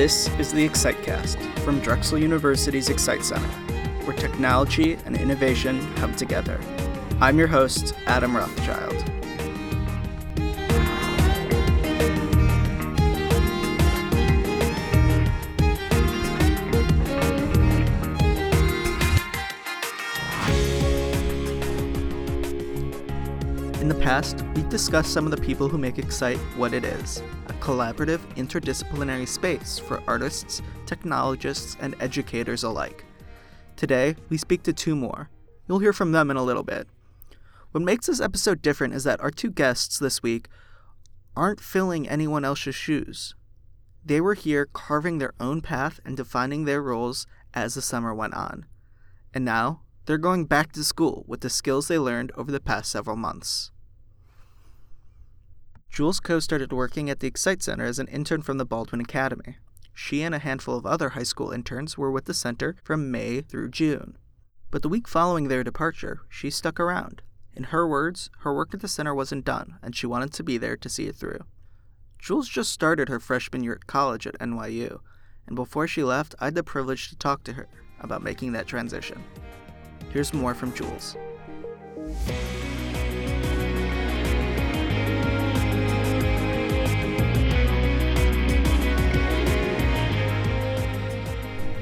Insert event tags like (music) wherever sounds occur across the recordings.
This is the ExciteCast from Drexel University's Excite Center, where technology and innovation come together. I'm your host, Adam Rothschild. In the past, we've discussed some of the people who make Excite what it is collaborative, interdisciplinary space for artists, technologists, and educators alike. Today, we speak to two more. You'll hear from them in a little bit. What makes this episode different is that our two guests this week aren't filling anyone else's shoes. They were here carving their own path and defining their roles as the summer went on. And now, they're going back to school with the skills they learned over the past several months. Jules Coe started working at the Excite Center as an intern from the Baldwin Academy. She and a handful of other high school interns were with the center from May through June. But the week following their departure, she stuck around. In her words, her work at the center wasn't done, and she wanted to be there to see it through. Jules just started her freshman year at college at NYU, and before she left, I had the privilege to talk to her about making that transition. Here's more from Jules.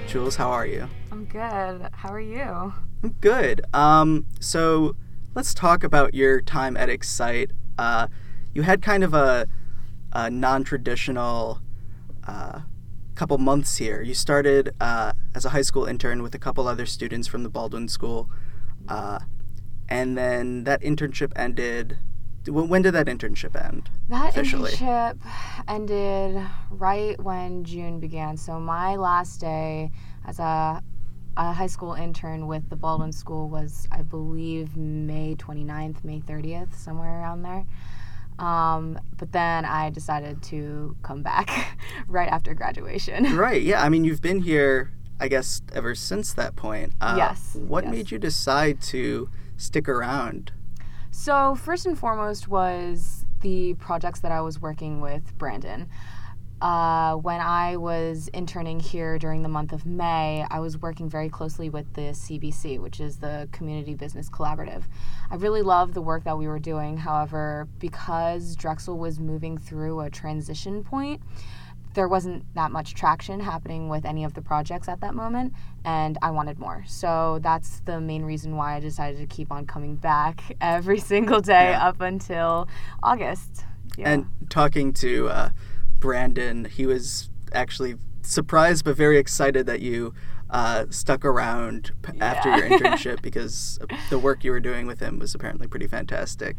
Jules, how are you? I'm good. How are you? I'm good. Um, so let's talk about your time at Excite. Uh, you had kind of a, a non-traditional uh, couple months here. You started uh, as a high school intern with a couple other students from the Baldwin School, uh, and then that internship ended. When when did that internship end? That officially? internship ended right when June began. So my last day as a, a high school intern with the Baldwin School was, I believe, May 29th, May 30th, somewhere around there. Um, but then I decided to come back (laughs) right after graduation. (laughs) Right. Yeah. I mean, you've been here, I guess, ever since that point. Uh, Yes, What yes. made you decide to stick around? So, first and foremost was the projects that I was working with Brandon. Uh, when I was interning here during the month of May, I was working very closely with the CBC, which is the Community Business Collaborative. I really loved the work that we were doing. However, because Drexel was moving through a transition point, there wasn't that much traction happening with any of the projects at that moment, and I wanted more. So that's the main reason why I decided to keep on coming back (laughs) every single day Yeah. up until August. Yeah. And talking to uh, Brandon, he was actually surprised but very excited that you uh, stuck around p- after your (laughs) internship because the work you were doing with him was apparently pretty fantastic.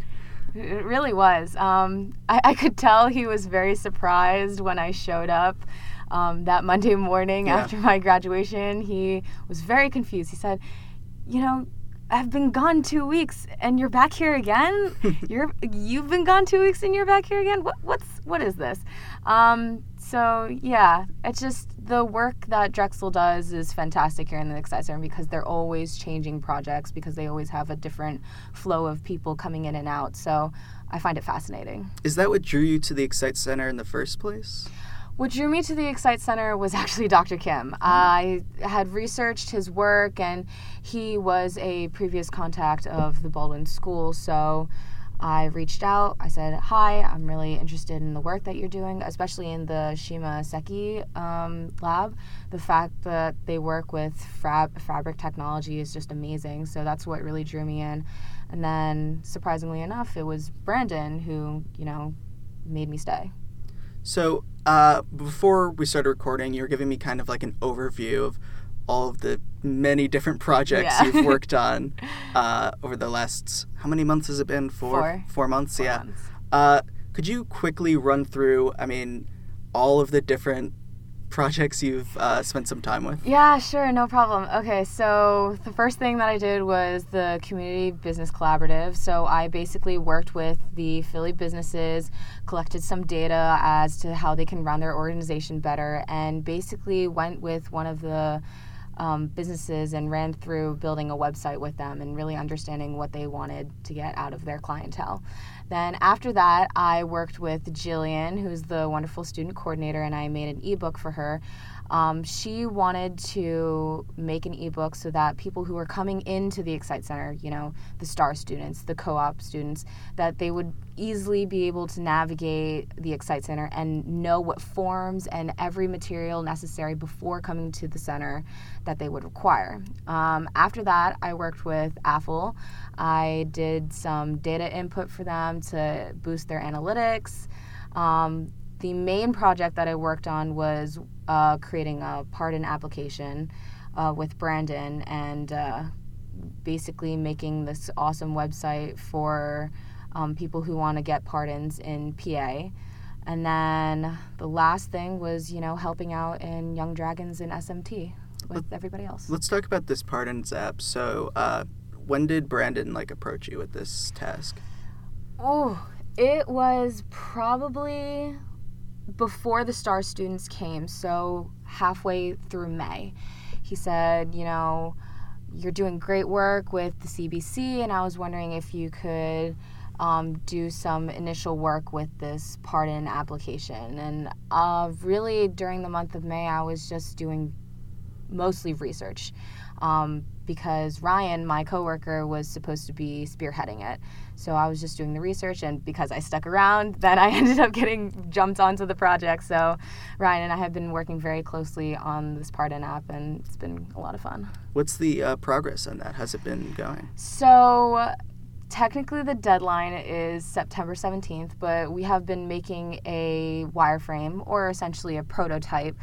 It really was. Um, I, I could tell he was very surprised when I showed up um, that Monday morning Yeah. after my graduation. He was very confused. He said, "You know, I've been gone two weeks, and you're back here again. (laughs) you're you've been gone two weeks, and you're back here again. What what's what is this?" Um, so yeah, it's just the work that Drexel does is fantastic here in the Excite Center because they're always changing projects because they always have a different flow of people coming in and out. So I find it fascinating. Is that what drew you to the Excite Center in the first place? What drew me to the Excite Center was (laughs) actually Dr. Kim. I had researched his work, and he was a previous contact of the Baldwin School. So I reached out. I said, Hi, I'm really interested in the work that you're doing, especially in the Shima Seiki um, lab. The fact that they work with fab- fabric technology is just amazing. So that's what really drew me in. And then, surprisingly enough, it was Brandon who, you know, made me stay. So, uh, before we started recording, you were giving me kind of like an overview of all of the many different projects Yeah. you've worked (laughs) on uh, over the last how many months has it been? Four. Four. months. Four yeah. months. Uh, could you quickly run through? I mean, all of the different projects you've uh, spent some time with. Yeah, sure, no problem. Okay, so the first thing that I did was the Community Business Collaborative. So I basically worked with the Philly businesses, collected some data as to how they can run their organization better, and basically went with one of the um, businesses and ran through building a website with them and really understanding what they wanted to get out of their clientele. Then after that, I worked with Jillian, who's the wonderful student coordinator, and I made an ebook for her. Um, she wanted to make an ebook so that people who are coming into the Excite Center, you know, the STAR students, the co op students, that they would easily be able to navigate the Excite Center and know what forms and every material necessary before coming to the center that they would require. Um, after that, I worked with AFL. I did some data input for them to boost their analytics. Um, the main project that I worked on was uh, creating a pardon application uh, with Brandon and uh, basically making this awesome website for um, people who want to get pardons in PA. And then the last thing was, you know, helping out in Young Dragons in SMT with Let- everybody else. Let's talk about this pardons app. So, uh, when did Brandon like approach you with this task? Oh, it was probably before the STAR students came, so halfway through May. He said, you know, you're doing great work with the CBC, and I was wondering if you could um, do some initial work with this pardon application. And uh, really, during the month of May, I was just doing mostly research um, because Ryan, my coworker, was supposed to be spearheading it. So I was just doing the research, and because I stuck around, (laughs) then I ended up getting jumped onto the project. So Ryan and I have been working very closely on this Pardon app, and it's been a lot of fun. What's the uh, progress on that? How's it been going? So technically the deadline is September 17th, but we have been making a wireframe or essentially a prototype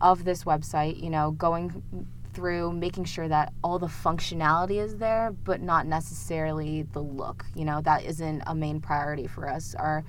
of this website, you know, going through making sure that all the functionality is there, but not necessarily the look. You know, that isn't a main priority for us. Our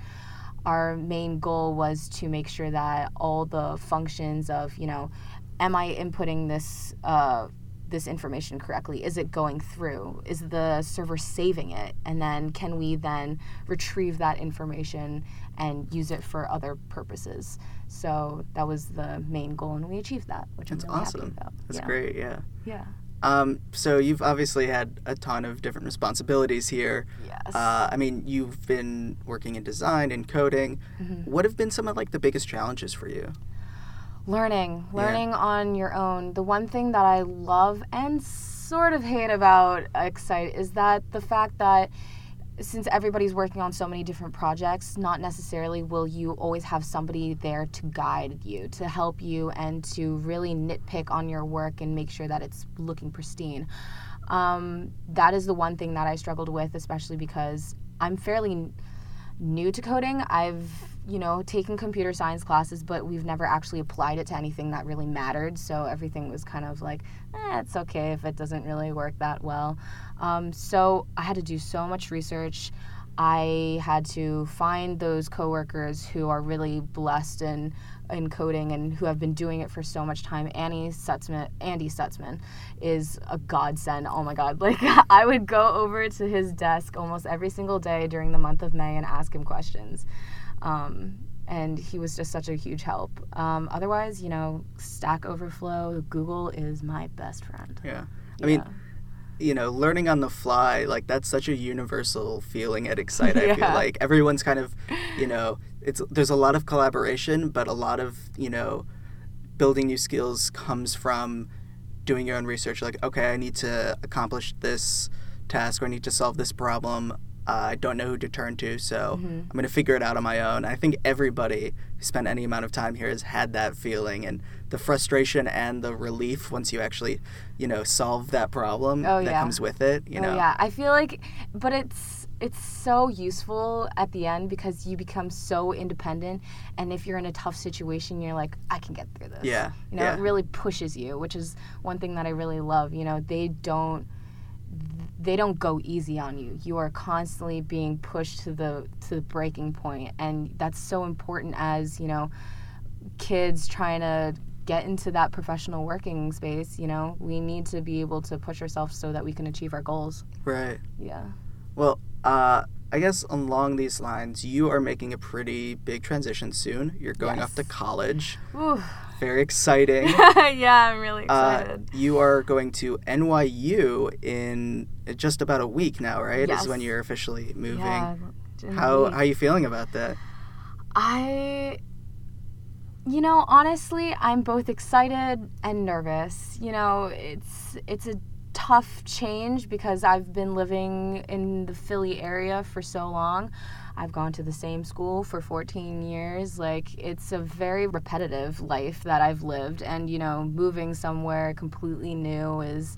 our main goal was to make sure that all the functions of, you know, am I inputting this uh, this information correctly? Is it going through? Is the server saving it? And then can we then retrieve that information and use it for other purposes? So that was the main goal, and we achieved that, which That's I'm really awesome. happy about. That's yeah. great. Yeah. Yeah. Um, so you've obviously had a ton of different responsibilities here. Yes. Uh, I mean, you've been working in design and coding. Mhm. What have been some of like the biggest challenges for you? learning Yeah. learning on your own the one thing that i love and sort of hate about excite is that the fact that since everybody's working on so many different projects not necessarily will you always have somebody there to guide you to help you and to really nitpick on your work and make sure that it's looking pristine um, that is the one thing that i struggled with especially because i'm fairly new to coding. I've, you know, taken computer science classes, but we've never actually applied it to anything that really mattered. So everything was kind of like, eh, it's okay if it doesn't really work that well. Um, so I had to do so much research. I had to find those coworkers who are really blessed in, in coding and who have been doing it for so much time. Annie Sutzman, Andy Sutzman is a godsend. Oh my god. (laughs) Like I would go over to his desk almost every single day during the month of May and ask him questions. Um, and he was just such a huge help. Um, otherwise, you know, Stack Overflow, Google is my best friend. Yeah. I mean, you know, learning on the fly, like that's such a universal feeling at (laughs) Excite. I feel like everyone's kind of, you know, it's there's a lot of collaboration, but a lot of, you know, building new skills comes from doing your own research. Like, okay, I need to accomplish this task or I need to solve this problem. Uh, I don't know who to turn to, so Mhm. I'm going to figure it out on my own. I think everybody who spent any amount of time here has had that feeling and the frustration and the relief once you actually, you know, solve that problem Oh, that yeah. comes with it, you oh, know. yeah. I feel like, but it's it's so useful at the end because you become so independent, and if you're in a tough situation, you're like, I can get through this. Yeah, You know, yeah. it really pushes you, which is one thing that I really love. You know, they don't they don't go easy on you. You are constantly being pushed to the to the breaking point, and that's so important as you know kids trying to get into that professional working space. You know, we need to be able to push ourselves so that we can achieve our goals. Right. Yeah. Well, uh, I guess along these lines, you are making a pretty big transition soon. You're going off to college. Ooh, Very exciting. (laughs) yeah, I'm really Uh, excited. you are going to NYU in just about a week now, right? Yes. Is when you're officially moving. yeah, How how are you feeling about that? I you know, honestly, I'm both excited and nervous. You know, it's it's a tough change because I've been living in the Philly area for so long. I've gone to the same school for 14 years. Like it's a very repetitive life that I've lived and you know, moving somewhere completely new is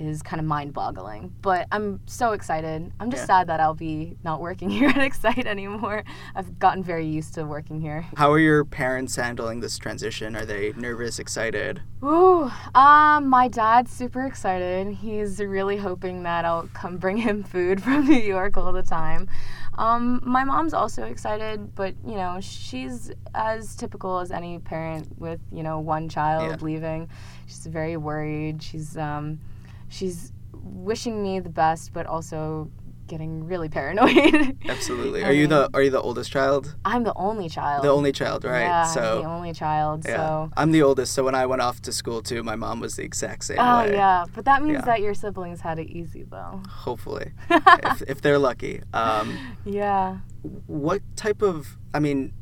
is kind of mind-boggling. But I'm so excited. I'm just Yeah. sad that I'll be not working (laughs) here at Excite anymore. I've gotten very used to working here. How are your parents handling this transition? Are they nervous, excited? Ooh, um, my dad's super excited. He's really hoping that I'll come bring him food (laughs) from New York all the time. Um, my mom's also excited, but you know, she's as typical as any parent with you know one child Yeah. leaving. She's very worried. She's um, she's wishing me the best, but also getting really paranoid. (laughs) Absolutely. Are you the are you the oldest child? I'm the only child. The only child, right? Yeah, I'm so the only child. yeah. So. I'm the oldest, so when I went off to school too, my mom was the exact same Oh way. yeah, but that means Yeah. that your siblings had it easy though. Hopefully. (laughs) if, if they're lucky. Um, yeah. what type of i mean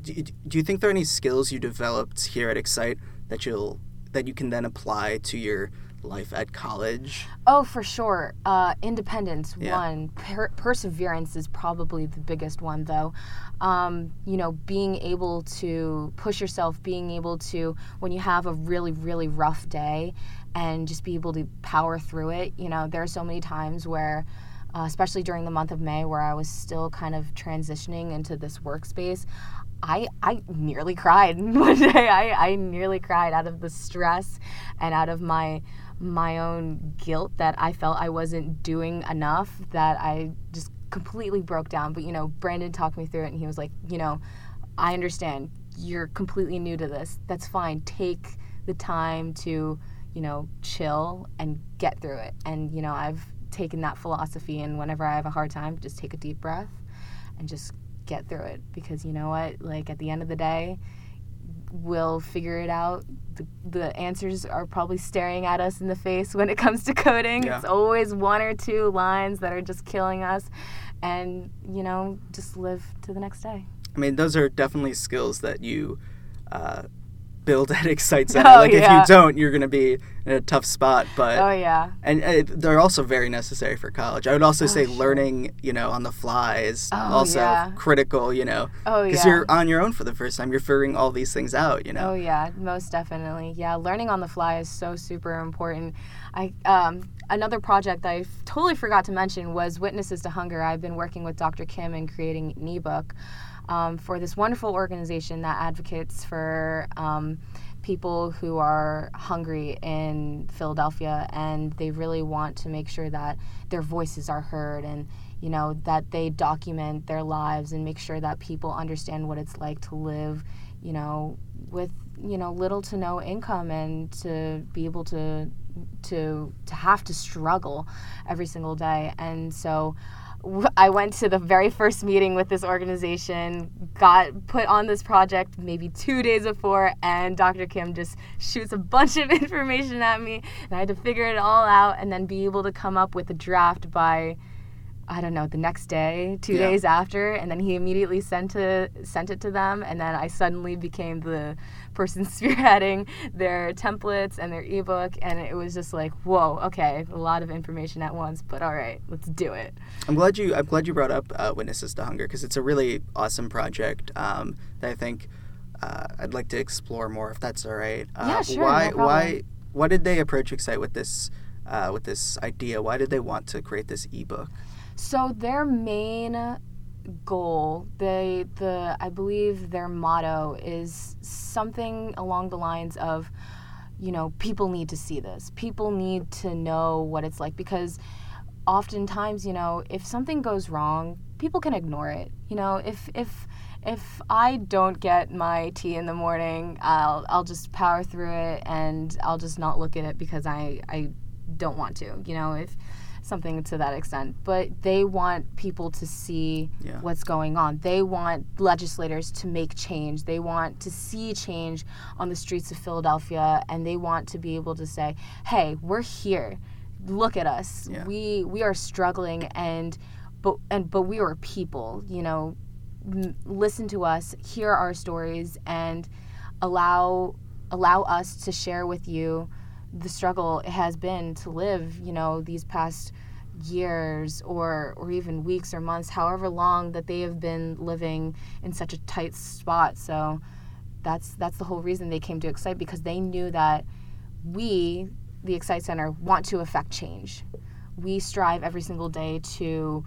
do you, do you think there are any skills you developed here at excite that you'll that you can then apply to your life at college Oh, for sure. Uh, independence, Yeah. one. Per- perseverance is probably the biggest one, though. Um, you know, being able to push yourself, being able to, when you have a really, really rough day, and just be able to power through it. You know, there are so many times where, uh, especially during the month of May, where I was still kind of transitioning into this workspace. I, I nearly cried (laughs) one day. I, I nearly cried out of the stress and out of my my own guilt that I felt I wasn't doing enough that I just completely broke down. But you know, Brandon talked me through it and he was like, you know, I understand you're completely new to this. That's fine. Take the time to, you know, chill and get through it. And you know, I've taken that philosophy and whenever I have a hard time, just take a deep breath and just get through it because you know what? Like at the end of the day, we'll figure it out. The, the answers are probably staring at us in the face when it comes to coding. Yeah. It's always one or two lines that are just killing us. And, you know, just live to the next day. i mean those are definitely skills that you uh, build at excite center Oh, like if you don't you're going to be in a tough spot but oh, yeah. and uh, they're also very necessary for college. I would also say sure. learning, you know, on the fly is Oh, also yeah. critical, you know, Oh, because yeah. you're on your own for the first time. You're figuring all these things out, you know. Oh yeah, most definitely. Yeah, learning on the fly is so super important. I um, another project I totally forgot to mention was Witnesses to Hunger. I've been working with Dr. Kim and creating an ebook um, for this wonderful organization that advocates for. Um, people who are hungry in Philadelphia and they really want to make sure that their voices are heard and you know that they document their lives and make sure that people understand what it's like to live you know with you know little to no income and to be able to to to have to struggle every single day and so I went to the very first meeting with this organization, got put on this project maybe two days before, and Dr. Kim just shoots a bunch of (laughs) information at me, and I had to figure it all out and then be able to come up with a draft by. I don't know, the next day, two Yeah. days after, and then he immediately sent to sent it to them, and then I suddenly became the person (laughs) spearheading their templates and their ebook, and it was just like, whoa, okay, a lot of information at once, but all right, let's do it. I'm glad you I'm glad you brought up uh, Witnesses to Hunger because it's a really awesome project um, that I think uh, I'd like to explore more if that's all right. Uh, Yeah, sure, Why no why why did they approach Excite with this uh, with this idea? Why did they want to create this ebook? So their main goal, they the I believe their motto is something along the lines of you know, people need to see this. People need to know what it's like because oftentimes, you know, if something goes wrong, people can ignore it. You know, if if if I don't get my tea in the morning, I'll I'll just power through it and I'll just not look at it because I I don't want to. You know, if something to that extent. But they want people to see Yeah. what's going on. They want legislators to make change. They want to see change on the streets of Philadelphia, and they want to be able to say, "Hey, we're here. Look at us. Yeah. We we are struggling, and but and but we are people. You know, m- listen to us, hear our stories, and allow allow us to share with you the struggle has been to live, you know, these past years or or even weeks or months, however long that they have been living in such a tight spot. So that's that's the whole reason they came to Excite because they knew that we, the Excite Center, want to affect change. We strive every single day to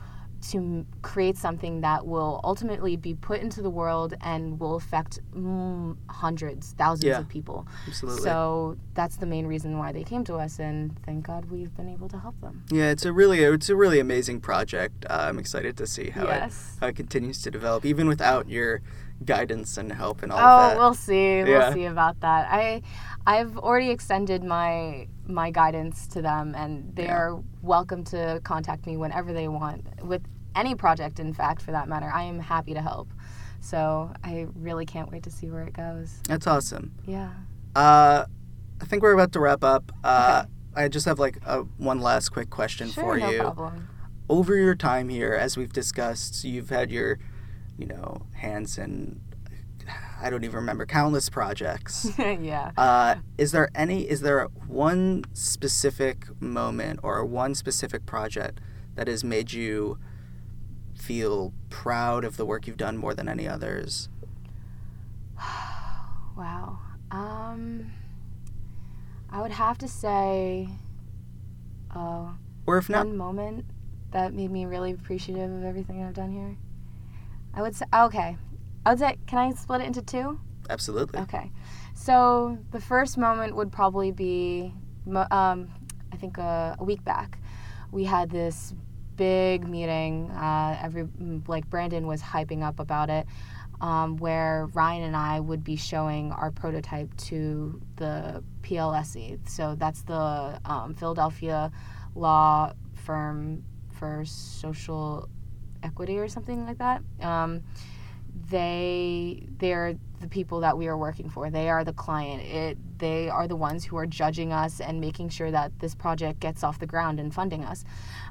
to m- create something that will ultimately be put into the world and will affect mm, hundreds, thousands Yeah. of people. Absolutely. So that's the main reason why they came to us, and thank God we've been able to help them. yeah, it's a really it's a really amazing project. Uh, I'm excited to see how Yes. it how it continues to develop, even without your guidance and help and all Oh, of that. Oh, we'll see. We'll see about that. I, I've already extended my my guidance to them, and they Yeah. are welcome to contact me whenever they want with any project. In fact, for that matter, I am happy to help. So I really can't wait to see where it goes. That's awesome. Yeah. Uh, I think we're about to wrap up. Uh, I just have like a, one last quick question Sure, for no you. problem. Over your time here, as we've discussed, you've had your, you know, hands in. I don't even remember countless projects. (laughs) yeah. Uh, is there any? Is there one specific moment or one specific project that has made you feel proud of the work you've done more than any others? (sighs) Wow. Um, I would have to say, oh, Or if not, one moment that made me really appreciative of everything I've done here. I would say, okay, I would say, can I split it into two? absolutely. Okay. So the first moment would probably be, um, I think a, a week back. We had this big meeting. Uh, every mm, like Brandon was hyping up about it, um, where Ryan and I would be showing our prototype to the PLSE. So that's the um, Philadelphia law firm for social equity or something like that. Um, they they're the people that we are working for. They are the client. It they are the ones who are judging us and making sure that this project gets off the ground and funding us.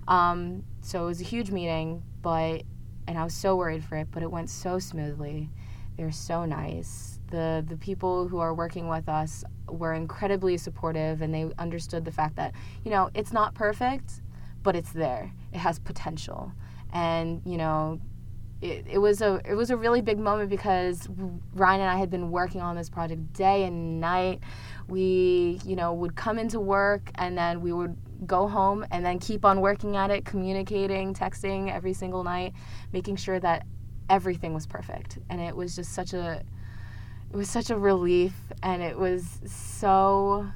Um, so it was a huge meeting, but and I was so worried for it, but it went so smoothly. They're so nice. The the people who are working with us were incredibly supportive and they understood the fact that, you know, it's not perfect, but it's there. It has potential. And, you know, it, it was a it was a really big moment because Ryan and I had been working on this project day and night. We, you know, would come into work and then we would go home and then keep on working at it, communicating, texting every single night, making sure that everything was perfect. And it was just such a it was such a relief and it was so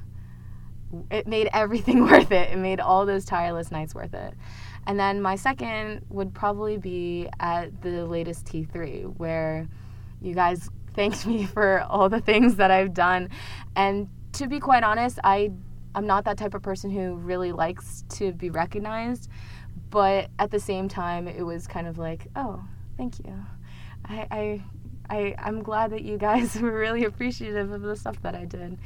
it made everything (laughs) worth it. It made all those tireless nights worth it. And then my second would probably be at the latest T3, where you guys thanked (laughs) me for all the things that I've done. And to be quite honest, I I'm not that type of person who really likes to be recognized, but at the same time, it was kind of like, oh, thank you. I I, I I'm glad that you guys (laughs) were really appreciative of the stuff that I did.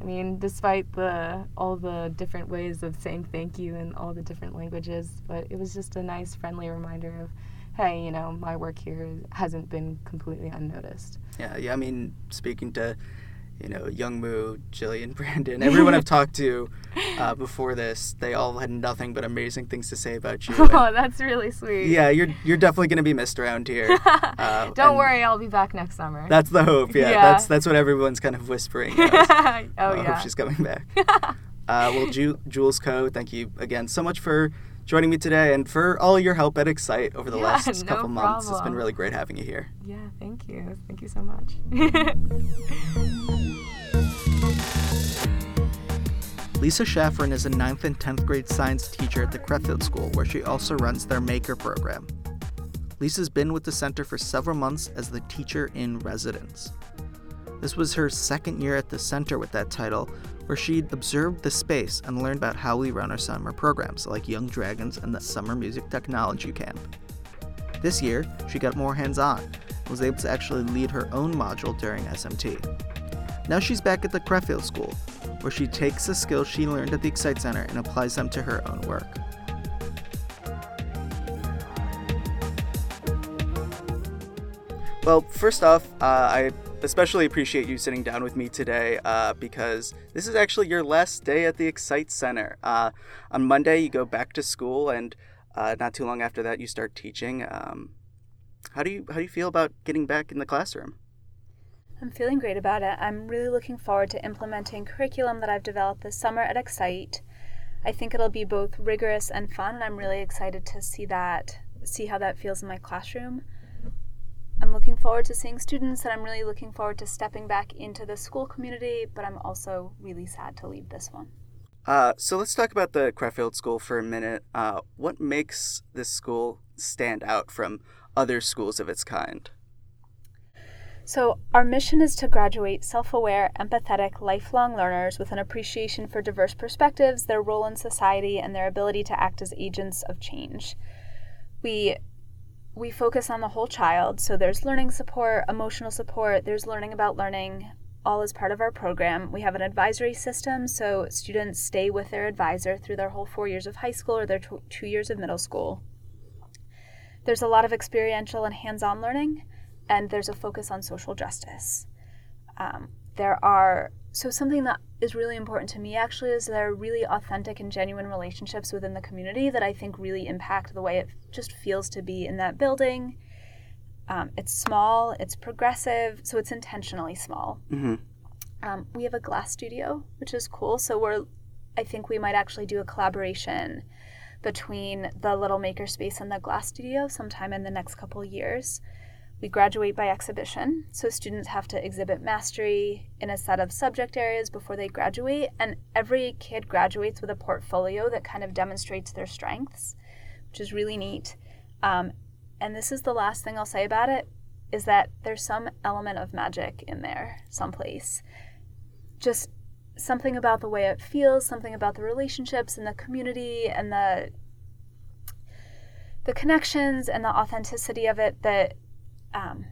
I mean, despite the all the different ways of saying thank you in all the different languages, but it was just a nice, friendly reminder of, hey, you know, my work here hasn't been completely unnoticed. Yeah, yeah. I mean, speaking to, you know, Youngmoo, Jillian, (laughs) Brandon, (laughs) everyone I've talked to uh, before this, they all had nothing but amazing things to say about you. (laughs) and- Oh, that's really sweet. yeah, you're you're definitely gonna be missed around here. Uh, Don't worry, I'll be back next summer. That's the hope. Yeah, Yeah. that's that's what everyone's kind of whispering. oh uh, I hope she's coming back. uh, well, Ju- Jules Coe, thank you again so much for joining me today and for all your help at Excite over the Yeah, last no couple months. It's been really great having you here. yeah, thank you. Thank you so much. Lisa Schafferin is a 9th and 10th grade science teacher at the Crefeld School, where she also runs their Maker program. Lisa's been with the center for several months as the teacher in residence. This was her second year at the center with that title, where she'd observed the space and learned about how we run our summer programs like Young Dragons and the Summer Music Technology Camp. This year, she got more hands on and was able to actually lead her own module during SMT. Now she's back at the Crefeld School, where she takes the skills she learned at the Excite Center and applies them to her own work. Well, first off, uh, I especially appreciate you sitting down with me today uh, because this is actually your last day at the Excite Center. Uh, on Monday, you go back to school, and uh, not too long after that, you start teaching. Um, how do you how do you feel about getting back in the classroom? I'm feeling great about it. I'm really looking forward to implementing curriculum that I've developed this summer at Excite. I think it'll be both rigorous and fun, and I'm really excited to see that see how that feels in my classroom. I'm looking forward to seeing students and I'm really looking forward to stepping back into the school community, but I'm also really sad to leave this one. Uh, so let's talk about the Crefeld School for a minute. Uh, what makes this school stand out from other schools of its kind? So, our mission is to graduate self aware, empathetic, lifelong learners with an appreciation for diverse perspectives, their role in society, and their ability to act as agents of change. We we focus on the whole child. So there's learning support, emotional support, there's learning about learning, all as part of our program. We have an advisory system, so students stay with their advisor through their whole four years of high school or their tw- two years of middle school. There's a lot of experiential and hands on learning, and there's a focus on social justice. Um, there are so something that is really important to me actually is there are really authentic and genuine relationships within the community that I think really impact the way it just feels to be in that building. Um, it's small, it's progressive, so it's intentionally small. Mm-hmm. Um, we have a glass studio, which is cool. So we're, I think we might actually do a collaboration between the Little Makerspace and the glass studio sometime in the next couple years. We graduate by exhibition, so students have to exhibit mastery in a set of subject areas before they graduate, and every kid graduates with a portfolio that kind of demonstrates their strengths, which is really neat. Um, and this is the last thing I'll say about it is that there's some element of magic in there someplace. Just something about the way it feels, something about the relationships and the community and the the connections and the authenticity of it that um,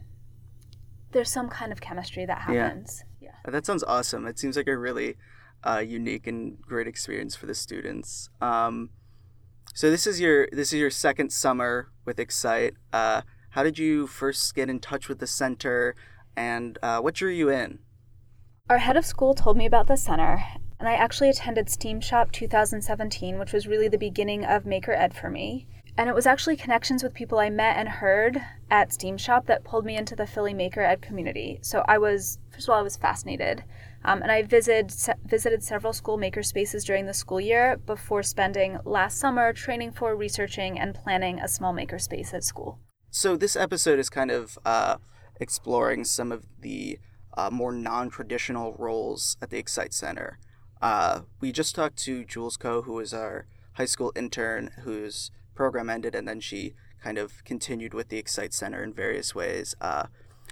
there's some kind of chemistry that happens. Yeah. yeah. That sounds awesome. It seems like a really uh, unique and great experience for the students. Um, so this is your this is your second summer with Excite. Uh, how did you first get in touch with the center, and uh, what drew you in? Our head of school told me about the center, and I actually attended STEAM Shop 2017, which was really the beginning of Maker Ed for me. And it was actually connections with people I met and heard at Steam Shop that pulled me into the Philly Maker Ed community. So I was, first of all, I was fascinated. Um, and I visited, se- visited several school maker spaces during the school year before spending last summer training for, researching, and planning a small maker space at school. So this episode is kind of uh, exploring some of the uh, more non traditional roles at the Excite Center. Uh, we just talked to Jules Coe, who is our high school intern, who's program ended, and then she kind of continued with the Excite Center in various ways. Uh,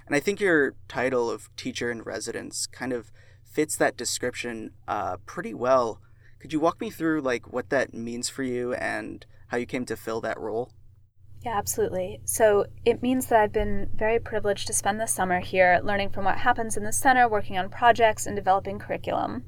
and I think your title of teacher in residence kind of fits that description uh, pretty well. Could you walk me through like what that means for you and how you came to fill that role? Yeah, absolutely. So it means that I've been very privileged to spend the summer here learning from what happens in the center, working on projects, and developing curriculum.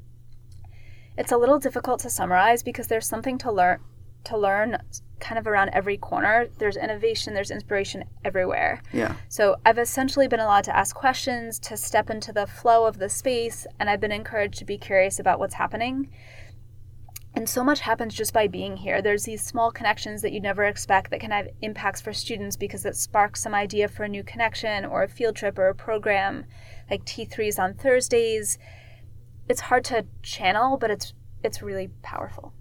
It's a little difficult to summarize because there's something to learn to learn kind of around every corner. There's innovation, there's inspiration everywhere. Yeah. So I've essentially been allowed to ask questions, to step into the flow of the space, and I've been encouraged to be curious about what's happening. And so much happens just by being here. There's these small connections that you never expect that can have impacts for students because it sparks some idea for a new connection or a field trip or a program like T3s on Thursdays. It's hard to channel, but it's it's really powerful.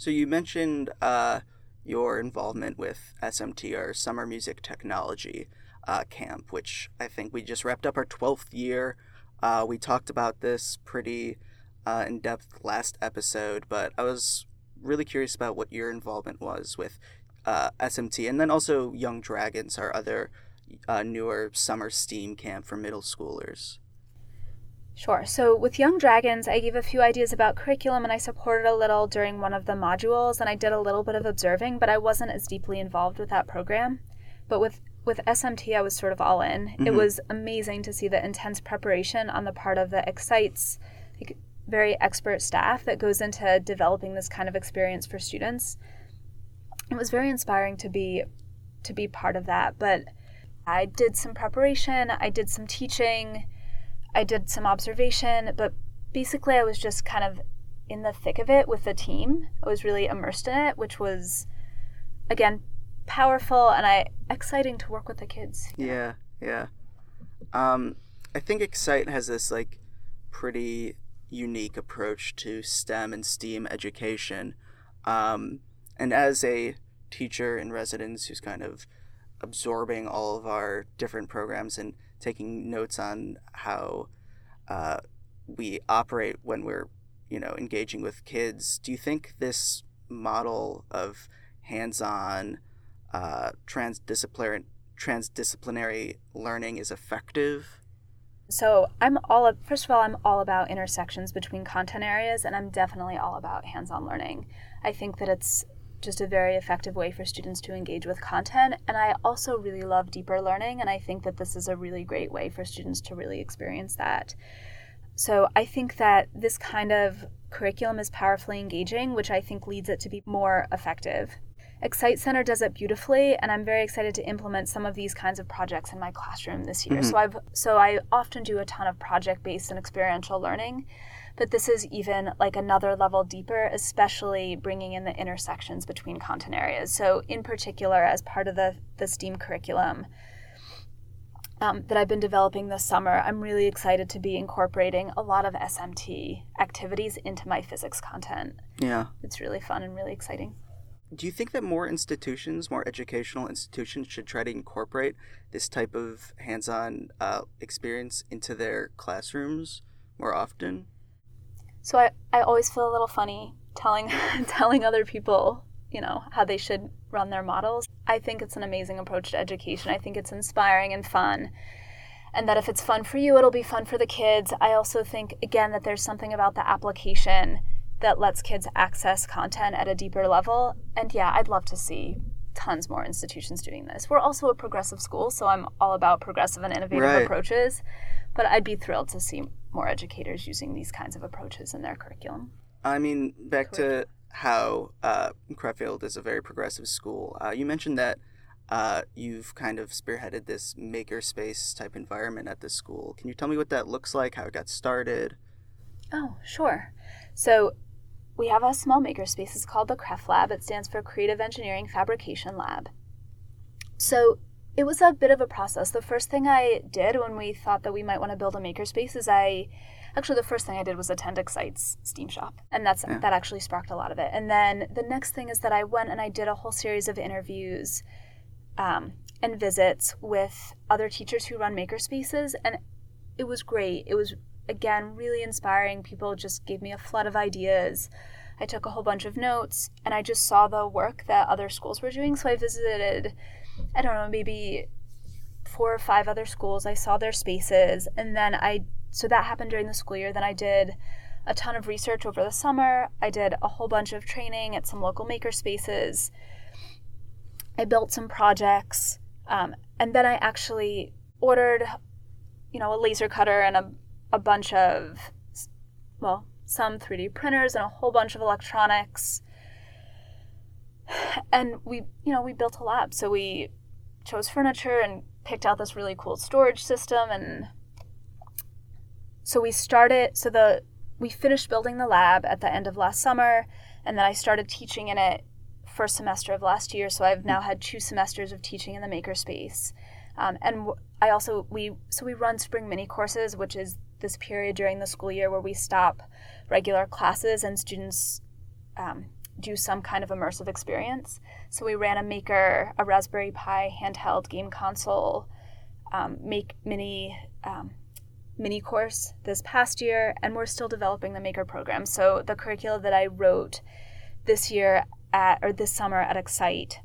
So you mentioned uh, your involvement with SMT, or Summer Music Technology uh, Camp, which I think we just wrapped up our 12th year. Uh, we talked about this pretty uh, in depth last episode, but I was really curious about what your involvement was with uh, SMT and then also Young Dragons, our other uh, newer summer STEAM camp for middle schoolers. Sure. So with Young Dragons, I gave a few ideas about curriculum and I supported a little during one of the modules and I did a little bit of observing, but I wasn't as deeply involved with that program. But with with SMT, I was sort of all in. Mm-hmm. It was amazing to see the intense preparation on the part of the Excites, like, very expert staff that goes into developing this kind of experience for students. It was very inspiring to be to be part of that. But I did some preparation, I did some teaching I did some observation, but basically I was just kind of in the thick of it with the team. I was really immersed in it, which was again powerful and I exciting to work with the kids. Yeah, yeah. Um, I think Excite has this like pretty unique approach to STEM and STEAM education. Um, and as a teacher in residence who's kind of absorbing all of our different programs and taking notes on how uh, we operate when we're you know engaging with kids. Do you think this model of hands-on uh, transdisciplinary transdisciplinary learning is effective? So i'm all of, first of all i'm all about intersections between content areas and i'm definitely all about hands-on learning. I think that it's just a very effective way for students to engage with content. And I also really love deeper learning, and I think that this is a really great way for students to really experience that. So I think that this kind of curriculum is powerfully engaging, which I think leads it to be more effective. Excite Center does it beautifully, and I'm very excited to implement some of these kinds of projects in my classroom this year. Mm-hmm. So I've so I often do a ton of project-based and experiential learning, but this is even like another level deeper, especially bringing in the intersections between content areas. So, in particular, as part of the, the STEAM curriculum um, that I've been developing this summer, I'm really excited to be incorporating a lot of SMT activities into my physics content. Yeah. It's really fun and really exciting. Do you think that more institutions, more educational institutions, should try to incorporate this type of hands on uh, experience into their classrooms more often? So I, I always feel a little funny telling (laughs) telling other people, you know, how they should run their models. I think it's an amazing approach to education. I think it's inspiring and fun. And that if it's fun for you, it'll be fun for the kids. I also think again that there's something about the application that lets kids access content at a deeper level. And yeah, I'd love to see tons more institutions doing this. We're also a progressive school, so I'm all about progressive and innovative right. approaches. But I'd be thrilled to see more educators using these kinds of approaches in their curriculum. I mean, back to how uh, Crefeld is a very progressive school. Uh, you mentioned that uh, you've kind of spearheaded this makerspace type environment at the school. Can you tell me what that looks like, how it got started? Oh, sure. So we have a small makerspace. It's called the CREF Lab. It stands for Creative Engineering Fabrication Lab. So it was a bit of a process. The first thing I did when we thought that we might want to build a makerspace is I actually the first thing I did was attend Excite's Steam Shop, and that's yeah. that actually sparked a lot of it. And then the next thing is that I went and I did a whole series of interviews um, and visits with other teachers who run makerspaces, and it was great. It was again really inspiring. People just gave me a flood of ideas. I took a whole bunch of notes, and I just saw the work that other schools were doing. So I visited I don't know, maybe four or five other schools. I saw their spaces. And then I, so that happened during the school year. Then I did a ton of research over the summer. I did a whole bunch of training at some local maker spaces. I built some projects. Um, and then I actually ordered, you know, a laser cutter and a, a bunch of, well, some 3D printers and a whole bunch of electronics and we you know we built a lab. So we chose furniture and picked out this really cool storage system and so we started so the we finished building the lab at the end of last summer and then i started teaching in it first semester of last year. So i've now had two semesters of teaching in the makerspace. Um, and i also we so we run spring mini courses which is this period during the school year where we stop regular classes and students um, do some kind of immersive experience. So we ran a Maker, a Raspberry Pi handheld game console, um, make mini um, mini course this past year, and we're still developing the Maker program. So the curricula that I wrote this year at or this summer at Excite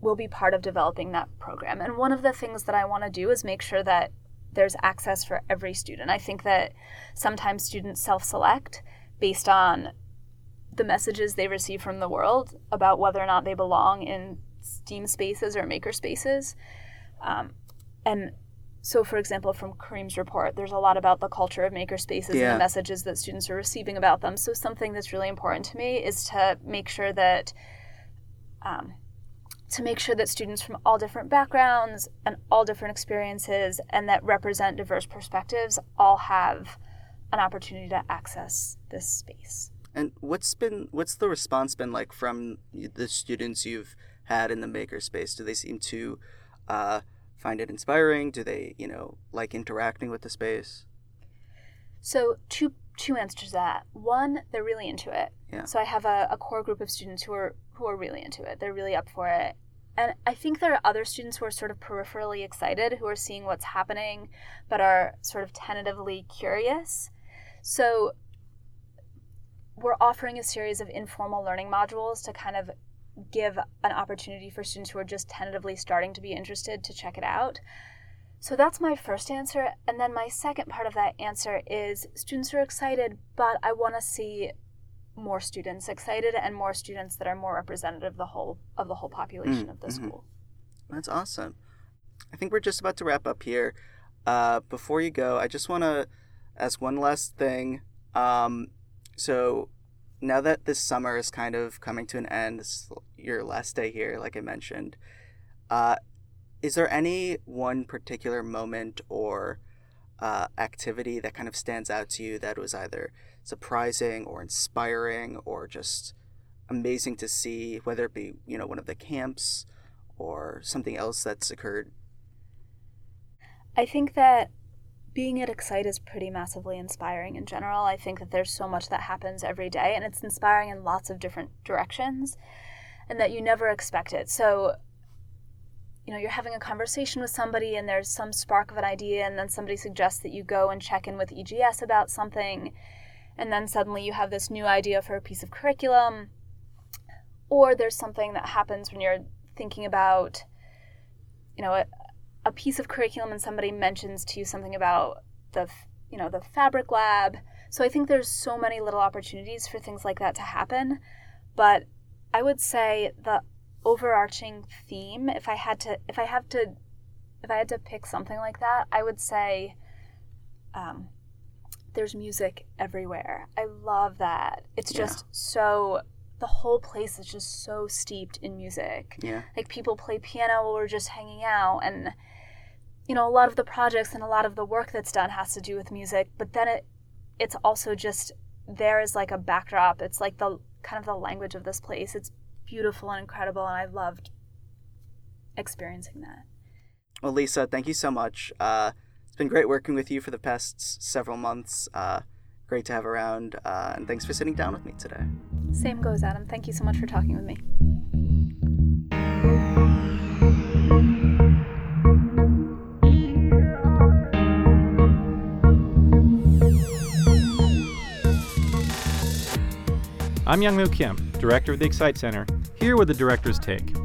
will be part of developing that program. And one of the things that I want to do is make sure that there's access for every student. I think that sometimes students self select based on the messages they receive from the world about whether or not they belong in STEAM spaces or maker spaces. Um, and so, for example, from Kareem's report, there's a lot about the culture of maker spaces Yeah. and the messages that students are receiving about them. So, something that's really important to me is to make sure that um, to make sure that students from all different backgrounds and all different experiences and that represent diverse perspectives all have an opportunity to access this space. And what's been what's the response been like from the students you've had in the makerspace? Do they seem to uh, find it inspiring? Do they, you know, like interacting with the space? So two two answers to that. One, they're really into it. Yeah. So I have a, a core group of students who are who are really into it. They're really up for it. And I think there are other students who are sort of peripherally excited, who are seeing what's happening, but are sort of tentatively curious. So we're offering a series of informal learning modules to kind of give an opportunity for students who are just tentatively starting to be interested to check it out. So that's my first answer. And then my second part of that answer is students are excited, but I want to see more students excited and more students that are more representative of the whole of the whole population Mm, of the mhm. school. That's awesome. I think we're just about to wrap up here. Uh, before you go, I just want to ask one last thing. Um, so now that this summer is kind of coming to an end, this is your last day here, like I mentioned. Uh, is there any one particular moment or uh, activity that kind of stands out to you that was either surprising or inspiring or just amazing to see, whether it be you know one of the camps or something else that's occurred? I think that being at Excite is pretty massively inspiring in general. I think that there's so much that happens every day and it's inspiring in lots of different directions and that you never expect it. So, you know, you're having a conversation with somebody and there's some spark of an idea and then somebody suggests that you go and check in with EGS about something and then suddenly you have this new idea for a piece of curriculum or there's something that happens when you're thinking about you know, a, a piece of curriculum and somebody mentions to you something about the you know the fabric lab. So i think there's so many little opportunities for things like that to happen. But i would say the overarching theme if i had to if i have to if i had to pick something like that i would say um, there's music everywhere. I love that. It's Yeah. just so the whole place is just so steeped in music. Yeah. like people play piano while we're just hanging out and you know a lot of the projects and a lot of the work that's done has to do with music but then it it's also just there is like a backdrop it's like the kind of the language of this place it's beautiful and incredible and i loved experiencing that Well, Lisa, thank you so much. Uh, it's been great working with you for the past several months. Uh, great to have around, uh, and thanks for sitting down with me today. same goes adam thank you so much for talking with me I'm Youngmoo Kim, Director of the Excite Center, here with the Director's Take.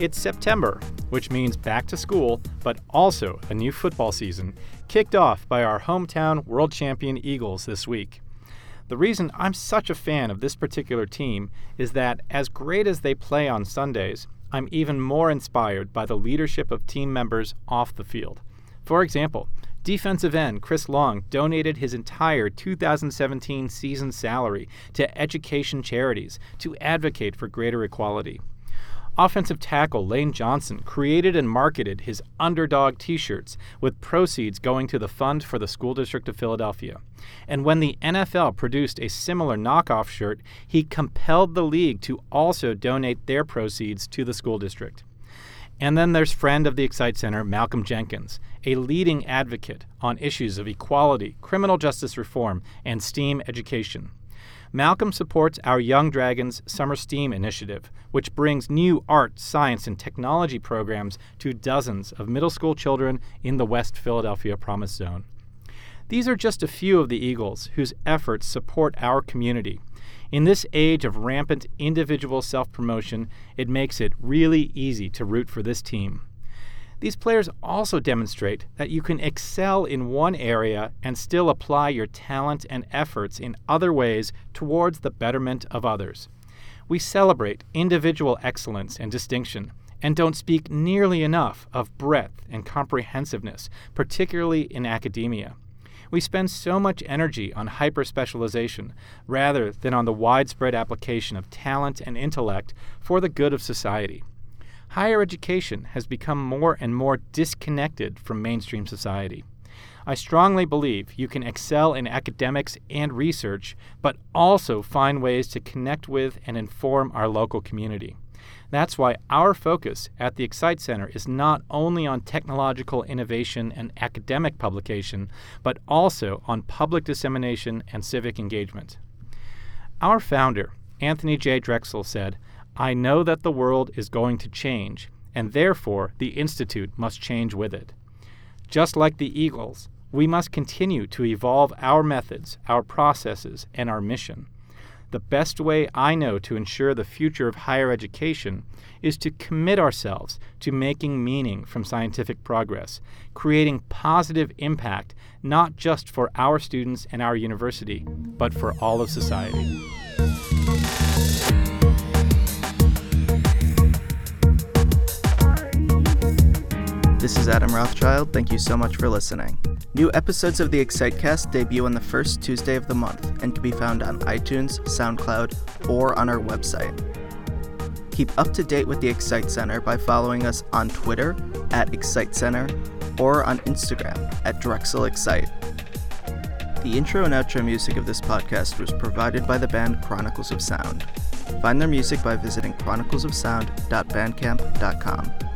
It's September, which means back to school, but also a new football season, kicked off by our hometown world champion Eagles this week. The reason I'm such a fan of this particular team is that, as great as they play on Sundays, I'm even more inspired by the leadership of team members off the field. For example, defensive end Chris Long donated his entire 2017 season salary to education charities to advocate for greater equality. Offensive tackle Lane Johnson created and marketed his underdog t shirts with proceeds going to the Fund for the School District of Philadelphia. And when the NFL produced a similar knockoff shirt, he compelled the league to also donate their proceeds to the school district. And then there's friend of the Excite Center, Malcolm Jenkins, a leading advocate on issues of equality, criminal justice reform, and STEAM education. Malcolm supports our Young Dragons Summer STEAM initiative, which brings new art, science, and technology programs to dozens of middle school children in the West Philadelphia Promise Zone. These are just a few of the Eagles whose efforts support our community. In this age of rampant individual self promotion, it makes it really easy to root for this team. These players also demonstrate that you can excel in one area and still apply your talent and efforts in other ways towards the betterment of others. We celebrate individual excellence and distinction and don't speak nearly enough of breadth and comprehensiveness, particularly in academia. We spend so much energy on hyper specialization rather than on the widespread application of talent and intellect for the good of society higher education has become more and more disconnected from mainstream society. I strongly believe you can excel in academics and research, but also find ways to connect with and inform our local community. That's why our focus at the Excite Center is not only on technological innovation and academic publication, but also on public dissemination and civic engagement. Our founder, Anthony J. Drexel, said, I know that the world is going to change, and therefore the Institute must change with it. Just like the Eagles, we must continue to evolve our methods, our processes, and our mission. The best way I know to ensure the future of higher education is to commit ourselves to making meaning from scientific progress, creating positive impact not just for our students and our university, but for all of society. This is Adam Rothschild. Thank you so much for listening. New episodes of the Excitecast debut on the first Tuesday of the month and can be found on iTunes, SoundCloud, or on our website. Keep up to date with the Excite Center by following us on Twitter at Excite Center or on Instagram at Drexel Excite. The intro and outro music of this podcast was provided by the band Chronicles of Sound. Find their music by visiting chroniclesofsound.bandcamp.com.